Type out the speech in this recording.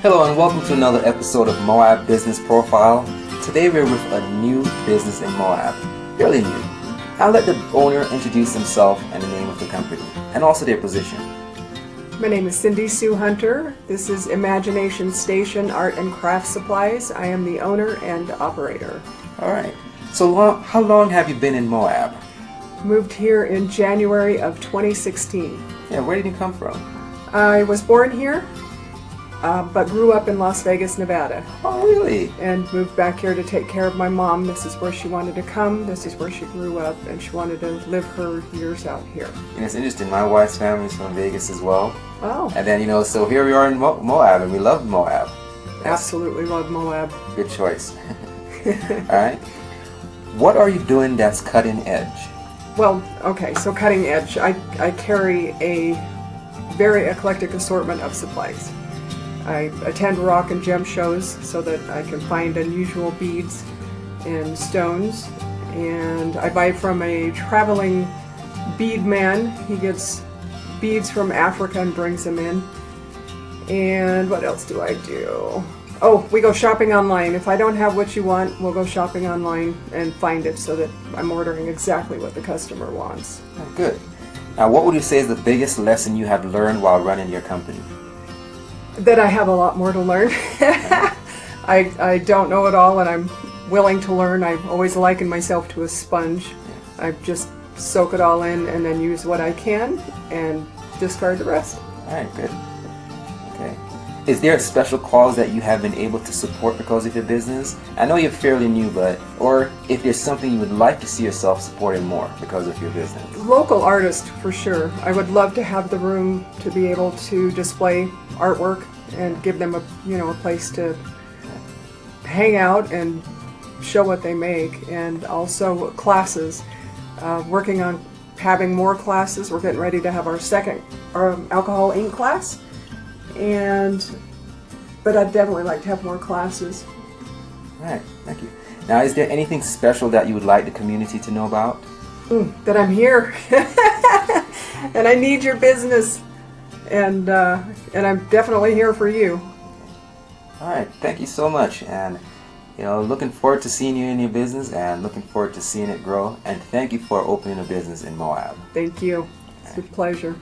Hello and welcome to another episode of Moab Business Profile. Today we're with a new business in Moab, fairly new. I'll let the owner introduce himself and the name of the company, and also their position. My name is Cindy Sue Hunter. This is Imagination Station Art and Craft Supplies. I am the owner and operator. All right. So long, how long have you been in Moab? Moved here in January of 2016. Yeah, where did you come from? I was born here, uh, but grew up in Las Vegas, Nevada, Oh, really? and moved back here to take care of my mom. This is where she wanted to come. This is where she grew up, and she wanted to live her years out here. And it's interesting. My wife's family is from Vegas as well, Oh, and then you know, so here we are in Mo- Moab, and we love Moab. absolutely love Moab. Good choice. All right. What are you doing that's cutting edge? Well, okay, so cutting edge. I, I carry a very eclectic assortment of supplies. I attend rock and gem shows so that I can find unusual beads and stones. And I buy from a traveling bead man. He gets beads from Africa and brings them in. And what else do I do? Oh, we go shopping online. If I don't have what you want, we'll go shopping online and find it so that I'm ordering exactly what the customer wants. Good. Now, what would you say is the biggest lesson you have learned while running your company? That I have a lot more to learn. I, I don't know it all and I'm willing to learn. I've always likened myself to a sponge. I just soak it all in and then use what I can and discard the rest. All right, good. Is there a special cause that you have been able to support because of your business? I know you're fairly new, but or if there's something you would like to see yourself supporting more because of your business. Local artist for sure. I would love to have the room to be able to display artwork and give them a you know a place to hang out and show what they make and also classes. Uh, working on having more classes. We're getting ready to have our second um, alcohol ink class and but I'd definitely like to have more classes. All right, thank you. Now, is there anything special that you would like the community to know about? that I'm here and I need your business and uh, and I'm definitely here for you. All right, thank you so much, and you know, looking forward to seeing you in your business, and looking forward to seeing it grow. And thank you for opening a business in Moab. Thank you. It's a pleasure.